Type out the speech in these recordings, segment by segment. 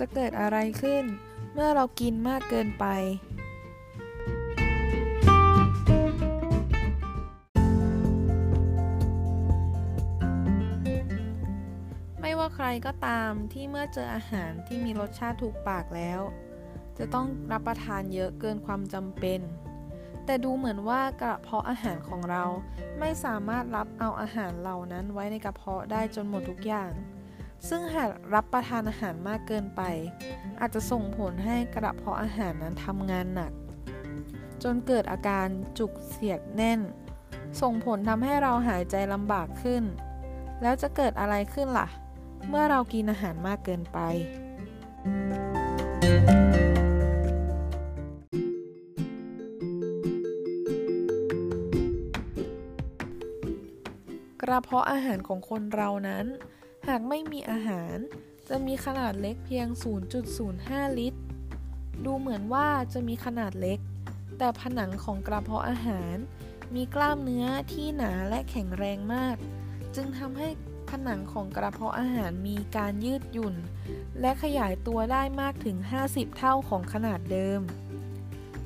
จะเกิดอะไรขึ้น เมื่อเรากินมากเกินไป ไม่ว่าใครก็ตามที่เมื่อเจออาหารที่มีรสชาติถูกปากแล้ว จะต้องรับประทานเยอะเกินความจำเป็น แต่ดูเหมือนว่ากระเพาะอาหารของเราไม่สามารถรับเอาอาหารเหล่านั้นไว้ในกระเพาะได้จนหมดทุกอย่าง ซึ่งหากรับประทานอาหารมากเกินไป อาจจะส่งผลให้กระเพาะอาหารนั้นทำงานหนัก จนเกิดอาการจุกเสียดแน่น ส่งผลทำให้เราหายใจลำบากขึ้น แล้วจะเกิดอะไรขึ้นล่ะ เมื่อเรากินอาหารมากเกินไป กระเพาะอาหารของคนเรานั้น หากไม่มีอาหาร จะมีขนาดเล็กเพียง 0.05 ลิตร ดูเหมือนว่าจะมีขนาดเล็ก แต่ผนังของกระเพาะอาหาร มีกล้ามเนื้อที่หนาและแข็งแรงมาก จึงทำให้ผนังของกระเพาะอาหารมีการยืดหยุ่น และขยายตัวได้มากถึง 50 เท่าของขนาดเดิม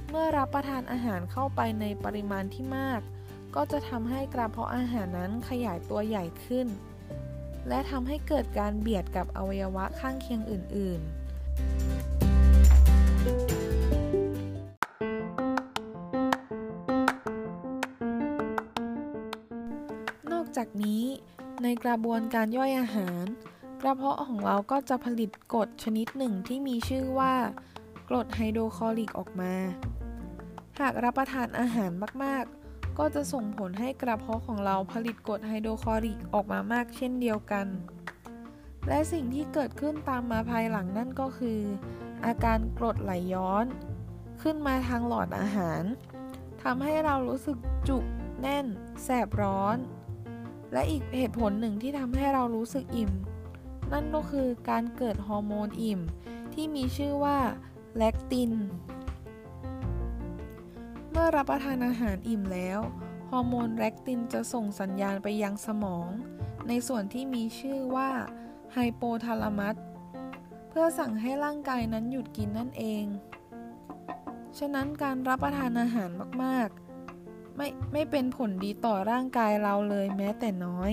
เมื่อรับประทานอาหารเข้าไปในปริมาณที่มาก ก็จะทำให้กระเพาะอาหารนั้นขยายตัวใหญ่ขึ้น และทำให้เกิดการเบียดกับอวัยวะข้างเคียงอื่นๆนอกจากนี้ในกระบวนการย่อยอาหาร กระเพาะของเราก็จะผลิตกรดชนิดหนึ่งที่มีชื่อว่ากรดไฮโดรคลอริกออกมา หากรับประทานอาหารมากๆ ก็จะส่งผลให้กระเพาะของเราผลิตกรดไฮโดรคลอริกออกมามากเช่นเดียวกัน และสิ่งที่เกิดขึ้นตามมาภายหลังนั่นก็คือ อาการกรดไหลย้อน ขึ้นมาทางหลอดอาหารทำให้เรารู้สึกจุกแน่น แสบร้อน และอีกเหตุผลหนึ่งที่ทำให้เรารู้สึกอิ่ม นั่นก็คือการเกิดฮอร์โมนอิ่ม ที่มีชื่อว่าแลคติน เมื่อรับประทานอาหารอิ่มแล้ว ฮอร์โมนแลคตินจะส่งสัญญาณไปยังสมอง ในส่วนที่มีชื่อว่าไฮโปทาลามัสเพื่อสั่งให้ร่างกายนั้นหยุดกินนั่นเอง ฉะนั้นการรับประทานอาหารมากๆ ไม่ไม่เป็นผลดีต่อร่างกายเราเลยแม้แต่น้อย